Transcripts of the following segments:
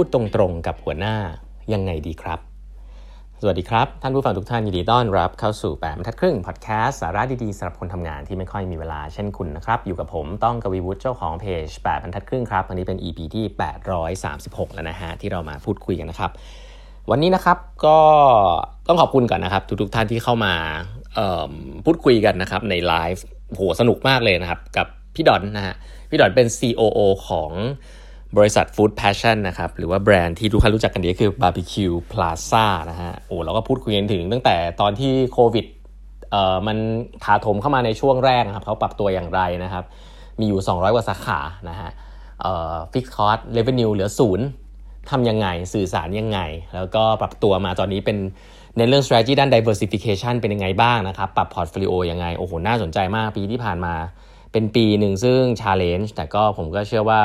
พูดตรงๆกับหัวหน้ายังไงดีครับ สวัสดีครับ ท่านผู้ฟังทุกท่านยินดีต้อนรับเข้าสู่แปดบรรทัดครึ่งพอดแคสต์สาระดีๆสำหรับคนทำงานที่ไม่ค่อยมีเวลาเช่นคุณนะครับ อยู่กับผมต้องกวีวุฒิเจ้าของเพจแปดบรรทัดครึ่งครับวันนี้เป็น EP ที่ 836 แล้วนะฮะที่เรามาพูดคุยกันนะครับ วันนี้นะครับก็ต้องขอบคุณก่อนนะครับ ทุกๆท่านที่เข้ามาพูดคุยกันนะครับในไลฟ์โหสนุกมากเลยนะครับกับพี่ดอนนะฮะพี่ดอนเป็น COO ของ บริษัท Food Passion นะครับ หรือว่าแบรนด์ที่ทุกท่านรู้จักกันดีก็คือ Barbecue Plaza นะฮะโอ้เราก็พูดคุยกันถึงตั้งแต่ตอนที่โควิดเอ่อมันถาโถมเข้ามาในช่วงแรกนะครับเขาปรับตัวอย่างไรนะครับ มีอยู่ 200 กว่าสาขานะฮะเอ่อ fixed cost revenue เหลือศูนย์ทำยังไงสื่อสารยังไง แล้วก็ปรับตัวมาตอนนี้เป็นในเรื่อง strategy ด้าน diversification เป็นยังไงบ้างนะครับ ปรับ portfolio ยังไง โอ้โห น่าสนใจมากปีที่ผ่านมา เป็นปีหนึ่งซึ่ง challenge แต่ก็ผมก็เชื่อว่า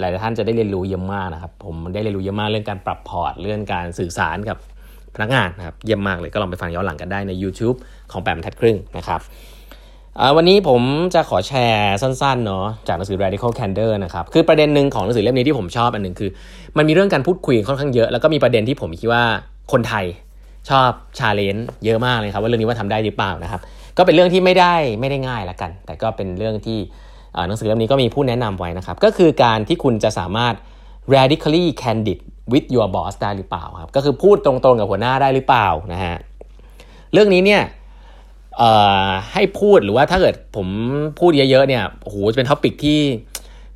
หลายท่านจะได้เรียนรู้เยอะมากนะครับ ผมได้เรียนรู้เยอะมากเรื่องการปรับพอร์ตเรื่องการสื่อสารกับพนักงานนะครับเยี่ยมมากเลยก็ลองไปฟังย้อนหลังกันได้ใน YouTube ของแปดบรรทัดครึ่งนะครับวันนี้ผมจะขอแชร์สั้นๆเนาะจากหนังสือ Radical Candor นะครับคือประเด็นหนึ่งของหนังสือเล่มนี้ที่ผมชอบอันหนึ่งคือ มันมีเรื่องการพูดคุยค่อนข้างเยอะแล้วก็มีประเด็นที่ผมคิดว่าคนไทยชอบ challenge เยอะมากเลยครับว่าเรื่องนี้ว่าทำได้หรือเปล่านะครับก็เป็นเรื่องที่ไม่ได้ไม่ได้ง่ายละกัน แต่ก็เป็นเรื่องที่ หนังสือเล่มนี้ก็มีผู้แนะนำไว้นะครับ ก็คือการที่คุณจะสามารถ radically candid with your boss ได้หรือเปล่าครับ ก็คือพูดตรงๆกับหัวหน้าได้หรือเปล่านะฮะ เรื่องนี้เนี่ยให้พูดหรือว่าถ้าเกิดผมพูดเยอะๆเนี่ยโอ้โหจะเป็น topic ที่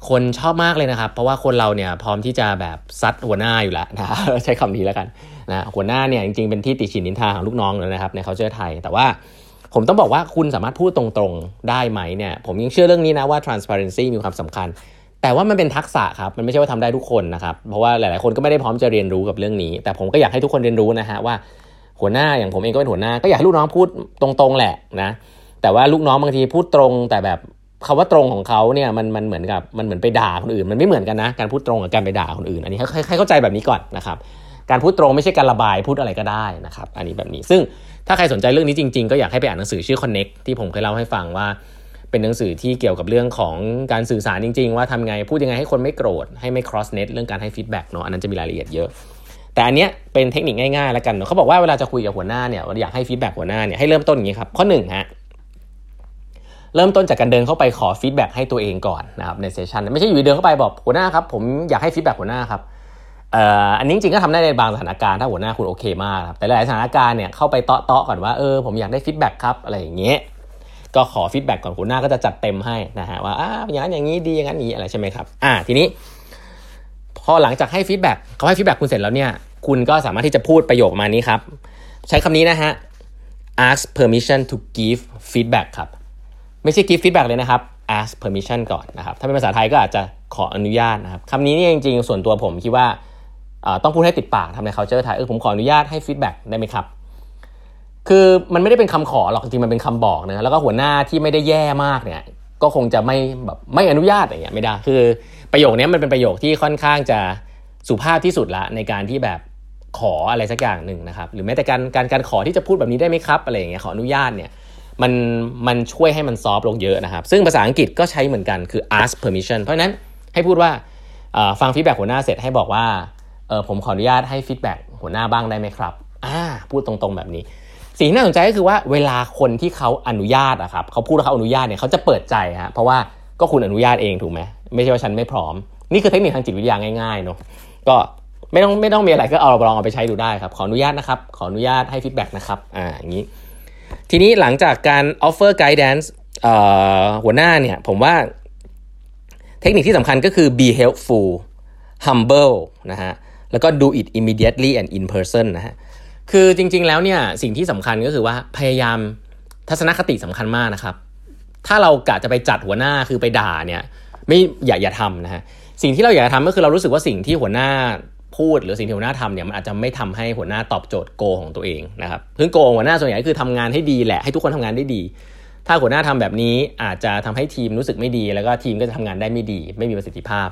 คนชอบมากเลยนะครับ เพราะว่าคนเราเนี่ยพร้อมที่จะแบบซัดหัวหน้าอยู่แล้วนะใช้คำนี้แล้วกันนะหัวหน้าเนี่ยจริงๆเป็นที่ติชินนินทาของลูกน้องเลยนะครับในเขาเจอไทย แต่ว่า ผมต้องบอกว่าคุณสามารถพูดตรงๆได้ไหมเนี่ยผมยังเชื่อเรื่องนี้นะว่า transparency มีความสำคัญ แต่ว่ามันเป็นทักษะครับมันไม่ใช่ว่าทำได้ทุกคนนะครับเพราะว่าหลายๆคนก็ไม่ได้พร้อมจะเรียนรู้กับเรื่องนี้ แต่ผมก็อยากให้ทุกคนเรียนรู้นะฮะว่าหัวหน้าอย่างผมเองก็เป็นหัวหน้าก็อยากให้ลูกน้องพูดตรงๆแหละนะแต่ว่าลูกน้องบางทีพูดตรง แต่แบบคาว่าตรงของเขาเนี่ยมันมันเหมือนกับมันเหมือนไปด่าคนอื่น มันไม่เหมือนกันนะการพูดตรงกับการไปด่าคนอื่น อันนี้ให้ให้เข้าใจแบบนี้ก่อนนะครับ การพูดตรงไม่ใช่การระบายพูดอะไรก็ได้นะครับ อันนี้แบบนี้ ซึ่งถ้าใครสนใจเรื่องนี้จริง ๆ ก็อยากให้ไปอ่านหนังสือชื่อ Connect ที่ผมเคยเล่าให้ฟังว่า เป็นหนังสือที่เกี่ยวกับเรื่องของการสื่อสารจริง ๆ ว่าทำไงพูดยังไงให้คนไม่โกรธให้ไม่ cross net เรื่องการให้ feedback เนาะอันนั้นจะมีรายละเอียดเยอะ แต่อันเนี้ยเป็นเทคนิคง่ายๆแล้วกันเขาบอกว่าเวลาจะคุยกับหัวหน้าเนี่ยอยากให้ feedback หัวหน้าเนี่ยให้เริ่มต้นอย่างนี้ครับข้อ1ฮะเริ่มต้นจากการเดินเข้าไปขอ feedback ให้ตัวเองก่อนนะครับใน session ไม่ใช่อยู่เดินเข้าไปบอกหัวหน้าครับผมอยากให้ feedback หัวหน้าครับ อันนี้จริงก็ทำได้ในบางสถานการณ์ถ้าหัวหน้าคุณโอเคมากครับแต่หลายสถานการณ์เนี่ยเข้าไปเตาะเตาะก่อนว่าเออผมอยากได้ feedback ครับอะไรอย่างเงี้ยก็ขอ feedback ก่อนหัวหน้าก็จะจัดเต็มให้นะฮะว่าอ่าอย่างนั้นอย่างนี้ดีอย่างนั้นนี้อะไรใช่ไหมครับอ่าทีนี้ พอหลังจากให้ feedback เขาให้ feedback คุณเสร็จแล้วเนี่ยคุณก็สามารถที่จะพูดประโยคมานี้ครับใช้คำนี้นะฮะ ask permission to give feedback ครับไม่ใช่ give feedback เลยนะครับ ask permission ก่อนนะครับถ้าเป็นภาษาไทยก็อาจจะขออนุญาตนะครับคำนี้เนี่ยจริงๆ ส่วนตัวผมคิดว่า ต้องพูดให้ติดปากทำใน culture ไทยเออผมขออนุญาตให้ feedback ได้ไหมครับ คือมันไม่ได้เป็นคำขอหรอกจริงมันเป็นคำบอกนะแล้วก็หัวหน้าที่ไม่ได้แย่มากเนี่ยก็คงจะไม่แบบไม่อนุญาตอย่างเงี้ยไม่ได้คือประโยคนี้มันเป็นประโยคที่ค่อนข้างจะสุภาพที่สุดละในการที่แบบขออะไรสักอย่างหนึ่งนะครับ หรือแม้แต่การการการขอที่จะพูดแบบนี้ได้ไหมครับอะไรอย่างเงี้ยขออนุญาตเนี่ยมันมันช่วยให้มัน soft ลงเยอะนะครับ ซึ่งภาษาอังกฤษก็ใช้เหมือนกันคือ ask permission เพราะนั้นให้พูดว่าฟัง feedback หัวหน้าเสร็จให้บอกว่า เออผมขออนุญาตให้ feedback หัวหน้าบ้างได้ไหมครับอ่าพูดตรงๆแบบนี้ สิ่งที่น่าสนใจก็คือว่าเวลาคนที่เขาอนุญาตอะครับเขาพูดว่าเขาอนุญาตเนี่ยเขาจะเปิดใจฮะเพราะว่าก็คุณอนุญาตเองถูกไหมไม่ใช่ว่าฉันไม่พร้อม นี่คือเทคนิคทางจิตวิทยาง่ายๆเนาะก็ไม่ต้องไม่ต้องมีอะไรก็เอาลองเอาไปใช้ดูได้ครับขออนุญาตนะครับขออนุญาตให้ feedback นะครับอ่าอย่างนี้ ทีนี้หลังจากการ offer guidance หัวหน้าเนี่ยผมว่าเทคนิคที่สำคัญก็คือ be helpful humble นะฮะ แล้วก็ do it immediately and in person นะฮะคือจริง ๆ แล้วเนี่ยสิ่งที่สำคัญก็คือว่าพยายามทัศนคติสำคัญมากนะครับ ถ้าเรากะจะไปจัดหัวหน้าคือไปด่าเนี่ยไม่อย่าอย่าทำนะฮะสิ่งที่เราอยากทำก็คือเรารู้สึกว่าสิ่งที่หัวหน้าพูดหรือสิ่งที่หัวหน้าทำเนี่ยมันอาจจะไม่ทำให้หัวหน้าตอบโจทย์โกของตัวเองนะครับซึ่งโกของหัวหน้าส่วนใหญ่คือทำงานให้ดีแหละให้ทุกคนทำงานได้ดี ถ้าหัวหน้าทำแบบนี้อาจจะทำให้ทีมรู้สึกไม่ดี แล้วก็ทีมก็จะทำงานได้ไม่ดี ไม่มีประสิทธิภาพ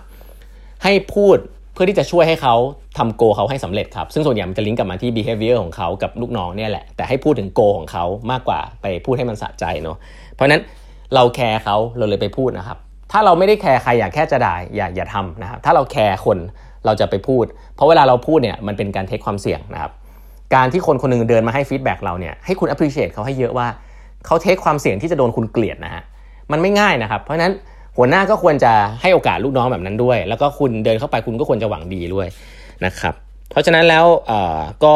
ให้พูด พื่อที่จะช่วยให้เขาทำโกเขาให้สำเร็จครับ ซึ่งส่วนใหญ่มันจะลิงก์กลับมาที่ behavior ของเขากับลูกน้องเนี่ยแหละ แต่ให้พูดถึงโกของเขามากกว่าไปพูดให้มันสะใจเนาะเพราะนั้นเราแคร์เขาเราเลยไปพูดนะครับ ถ้าเราไม่ได้แคร์ใครอยากแค่จะด่าอย่าอย่าทำนะครับถ้าเราแคร์คนเราจะไปพูด เพราะเวลาเราพูดเนี่ยมันเป็นการเทคความเสี่ยงนะครับการที่คนคนนึงเดินมาให้ feedback เราเนี่ยให้คุณ appreciate เขาให้เยอะว่าเขา take ความเสี่ยงที่จะโดนคุณเกลียดนะฮะมันไม่ง่ายนะครับ เพราะฉะนั้น หัวหน้าก็ควรจะให้โอกาสลูกน้องแบบนั้นด้วย แล้วก็คุณเดินเข้าไปคุณก็ควรจะหวังดีด้วยนะครับ เพราะฉะนั้นแล้วก็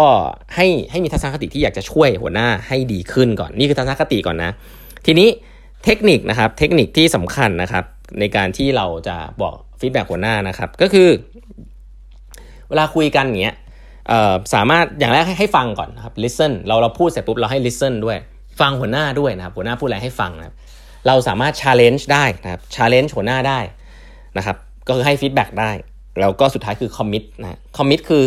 ให้ให้มีทัศนคติที่อยากจะช่วยหัวหน้าให้ดีขึ้นก่อนนี่คือทัศนคติก่อนนะ ทีนี้เทคนิคนะครับเทคนิคที่สำคัญนะครับ ในการที่เราจะบอก feedback หัวหน้านะครับ ก็คือ เวลาคุยกันอย่างเงี้ยสามารถอย่างแรกให้ให้ฟังก่อนนะครับ listen เราเราพูดเสร็จปุ๊บเราให้ listen ด้วย ฟังหัวหน้าด้วยนะครับ หัวหน้าพูดอะไรให้ฟังนะครับ เราสามารถ challenge ได้นะครับ challenge หัวหน้าได้นะครับ ก็คือให้ feedback ได้ แล้วก็สุดท้ายคือ commit นะ commit คือ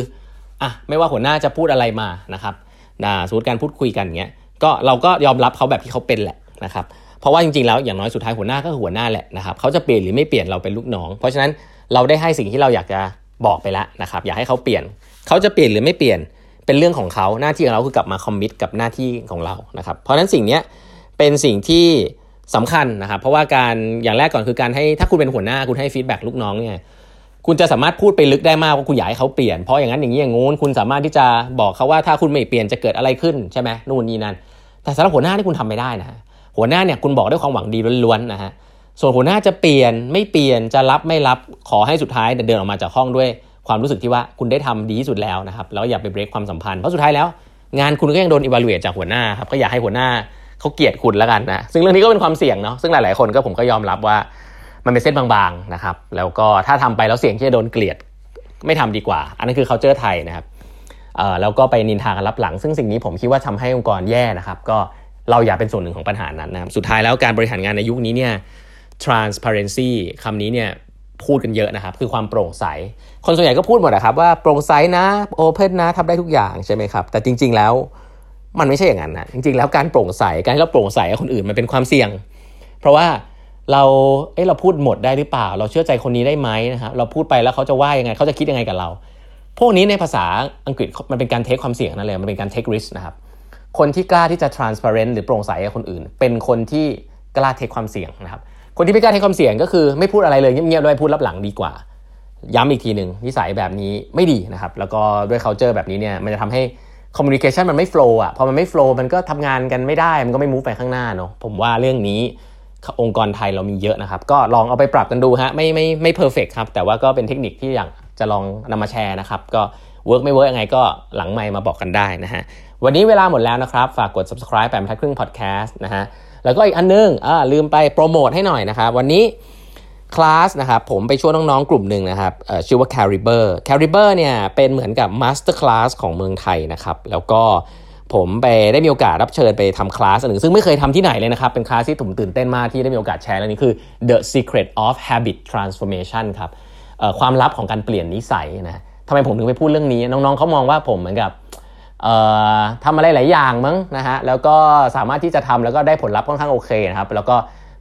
อะไม่ว่าหัวหน้าจะพูดอะไรมานะครับนะสมมติการพูดคุยกันอย่างเงี้ยก็เราก็ยอมรับเขาแบบที่เขาเป็นแหละนะครับเพราะว่าจริงๆแล้วอย่างน้อยสุดท้ายหัวหน้าก็คือหัวหน้าแหละนะครับเขาจะเปลี่ยนหรือไม่เปลี่ยนเราเป็นลูกน้อง เพราะฉะนั้นเราได้ให้สิ่งที่เราอยากจะบอกไปแล้วนะครับ อยากให้เขาเปลี่ยนเขาจะเปลี่ยนหรือไม่เปลี่ยนเป็นเรื่องของเขาหน้าที่ของเราคือกลับมา commit กับหน้าที่ของเรานะครับ เพราะฉะนั้นสิ่งนี้เป็นสิ่งที่ สำคัญนะครับ เพราะว่าการอย่างแรกก่อนคือการให้ถ้าคุณเป็นหัวหน้าคุณให้ feedback ลูกน้องเนี่ยคุณจะสามารถพูดไปลึกได้มากว่าคุณอยากให้เขาเปลี่ยนเพราะอย่างนั้นอย่างนี้อย่างงู้นคุณสามารถที่จะบอกเขาว่าถ้าคุณไม่เปลี่ยนจะเกิดอะไรขึ้นใช่ไหมนู่นนี่นั่นแต่สำหรับหัวหน้าที่คุณทำไม่ได้นะหัวหน้าเนี่ยคุณบอกด้วยความหวังดีล้วนๆนะฮะส่วนหัวหน้าจะเปลี่ยนไม่เปลี่ยนจะรับไม่รับขอให้สุดท้ายเดินออกมาจากห้องด้วยความรู้สึกที่ว่าคุณได้ทำดีที่สุดแล้วนะครับแล้วอย่าไปเบรกความสัมพันธ์เพราะสุดท้ายแล้ว งานคุณก็ยังโดนอิวาลูเอตจากหัวหน้าครับก็อยากให้หัวหน้า เขาเกลียดคุณแล้วกันนะซึ่งเรื่องนี้ก็เป็นความเสี่ยงเนาะซึ่งหลาย ๆ คนก็ผมก็ยอมรับว่ามันเป็นเส้นบางๆนะครับแล้วก็ถ้าทำไปแล้วเสี่ยงที่จะโดนเกลียดไม่ทำดีกว่า อันนั้นคือ culture ไทยนะครับแล้วก็ไปนินทากันรับหลัง ซึ่งสิ่งนี้ผมคิดว่าทำให้องค์กรแย่นะครับ ก็เราอย่าเป็นส่วนหนึ่งของปัญหานั้นนะครับสุดท้ายแล้วการบริหารงานในยุคนี้เนี่ย transparency คำนี้เนี่ยพูดกันเยอะนะครับ คือความโปร่งใส คนส่วนใหญ่ก็พูดหมดนะครับว่าโปร่งใสนะโอเพนนะทำได้ทุกอย่างใช่ไหมครับ แต่จริง ๆ แล้ว มันไม่ใช่อย่างนั้นนะจริงๆแล้วการโปร่งใสการที่เราโปร่งใสกับคนอื่นมันเป็นความเสี่ยง เพราะว่าเราเอ้เราพูดหมดได้หรือเปล่า เราเชื่อใจคนนี้ได้ไหมนะครับเราพูดไปแล้วเขาจะว่ายังไงเขาจะคิดยังไงกับเรา พวกนี้ในภาษาอังกฤษมันเป็นการเทคความเสี่ยงนั่นเลยมันเป็นการเทคริสนะครับคนที่กล้าที่จะ transparent หรือโปร่งใสกับคนอื่น เป็นคนที่กล้าเทคความเสี่ยงนะครับคนที่ไม่กล้าเทคความเสี่ยงก็คือไม่พูดอะไรเลยเงียบๆด้วยพูดรับหลังดีกว่า ย้ำอีกทีหนึ่งนิสัยแบบนี้ไม่ดีนะครับแล้วก็ด้วย culture แบบนี้เนี่ยมันจะทำให้ communication มันไม่ flow อะพอมันไม่ flow มันก็ทำงานกันไม่ได้ มันก็ไม่ move ไปข้างหน้าเนาะผมว่าเรื่องนี้องค์กรไทยเรามีเยอะนะครับ ก็ลองเอาไปปรับกันดูฮะไม่ไม่ไม่ perfect ครับ แต่ว่าก็เป็นเทคนิคที่อยากจะลองนำมาแชร์นะครับ ก็ work ไม่ work ยังไงก็หลังไมมาบอกกันได้นะฮะวันนี้เวลาหมดแล้วนะครับ ฝากกด subscribe แปมทัดครึ่ง podcast นะฮะแล้วก็อีกอันนึงอ่าลืมไปโปรโมทให้หน่อยนะครับวันนี้ คลาสนะครับผมไปช่วยน้องๆกลุ่มหนึ่งนะครับชื่อว่า Caliber Caliber เนี่ยเป็นเหมือนกับ Master Class ของเมืองไทยนะครับแล้วก็ผมไปได้มีโอกาสรับเชิญไปทำคลาสหนึ่งซึ่งไม่เคยทำที่ไหนเลยนะครับ เป็นคลาสที่ผมตื่นเต้นมากที่ได้มีโอกาสแชร์แล้วนี่คือ The Secret of Habit Transformation ครับความลับของการเปลี่ยนนิสัยนะทำไมผมถึงไปพูดเรื่องนี้ น้องๆเขามองว่าผมเหมือนกับทำอะไรหลายอย่างมั้งนะฮะแล้วก็สามารถที่จะทำแล้วก็ได้ผลลัพธ์ค่อนข้างโอเคนะครับแล้วก็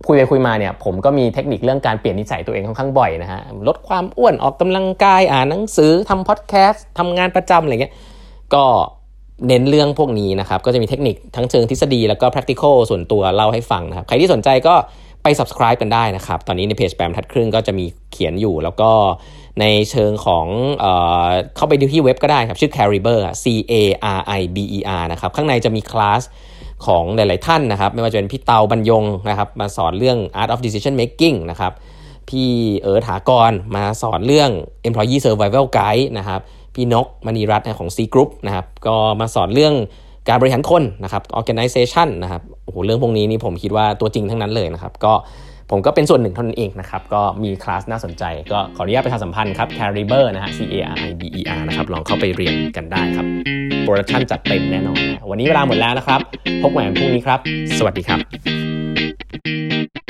คุยไปคุยมาเนี่ยผมก็มีเทคนิคเรื่องการเปลี่ยนนิสัยตัวเองค่อนข้างบ่อยนะฮะลดความอ้วนออกกำลังกายอ่านหนังสือทำพอดแคสต์ทำงานประจำอะไรเงี้ยก็เน้นเรื่องพวกนี้นะครับ ก็จะมีเทคนิคทั้งเชิงทฤษฎีแล้วก็ practical ส่วนตัวเล่าให้ฟังนะครับ ใครที่สนใจก็ไป subscribe กันได้นะครับ ตอนนี้ในเพจแปมทัดครึ่งก็จะมีเขียนอยู่ แล้วก็ในเชิงของเอเข้าไปดูที่เว็บก็ได้ครับ ชื่อ Cariber C A R I B E R นะครับ ข้างในจะมีคลาส ของหลาย ๆ ท่านนะครับ ไม่ว่าจะเป็นพี่เตาบรรยงนะครับ มาสอนเรื่อง art of decision making นะครับ พี่เอ๋ถากรมาสอนเรื่อง employee survival guide นะครับ พี่นกมณีรัตน์ของ C Group นะครับ ก็มาสอนเรื่องการบริหารคนนะครับ organization นะครับโอ้โหเรื่องพวกนี้นี่ผมคิดว่าตัวจริงทั้งนั้นเลยนะครับ ก็ผมก็เป็นส่วนหนึ่งเท่านั้นเองนะครับ ก็มีคลาสน่าสนใจ ก็ขออนุญาตประชาสัมพันธ์ครับ Cariber นะฮะ C A R I B E R นะครับ ลองเข้าไปเรียนกันได้ครับ production จัดเต็มแน่นอนวันนี้เวลาหมดแล้วนะครับ พบกันพรุ่งนี้ครับ สวัสดีครับ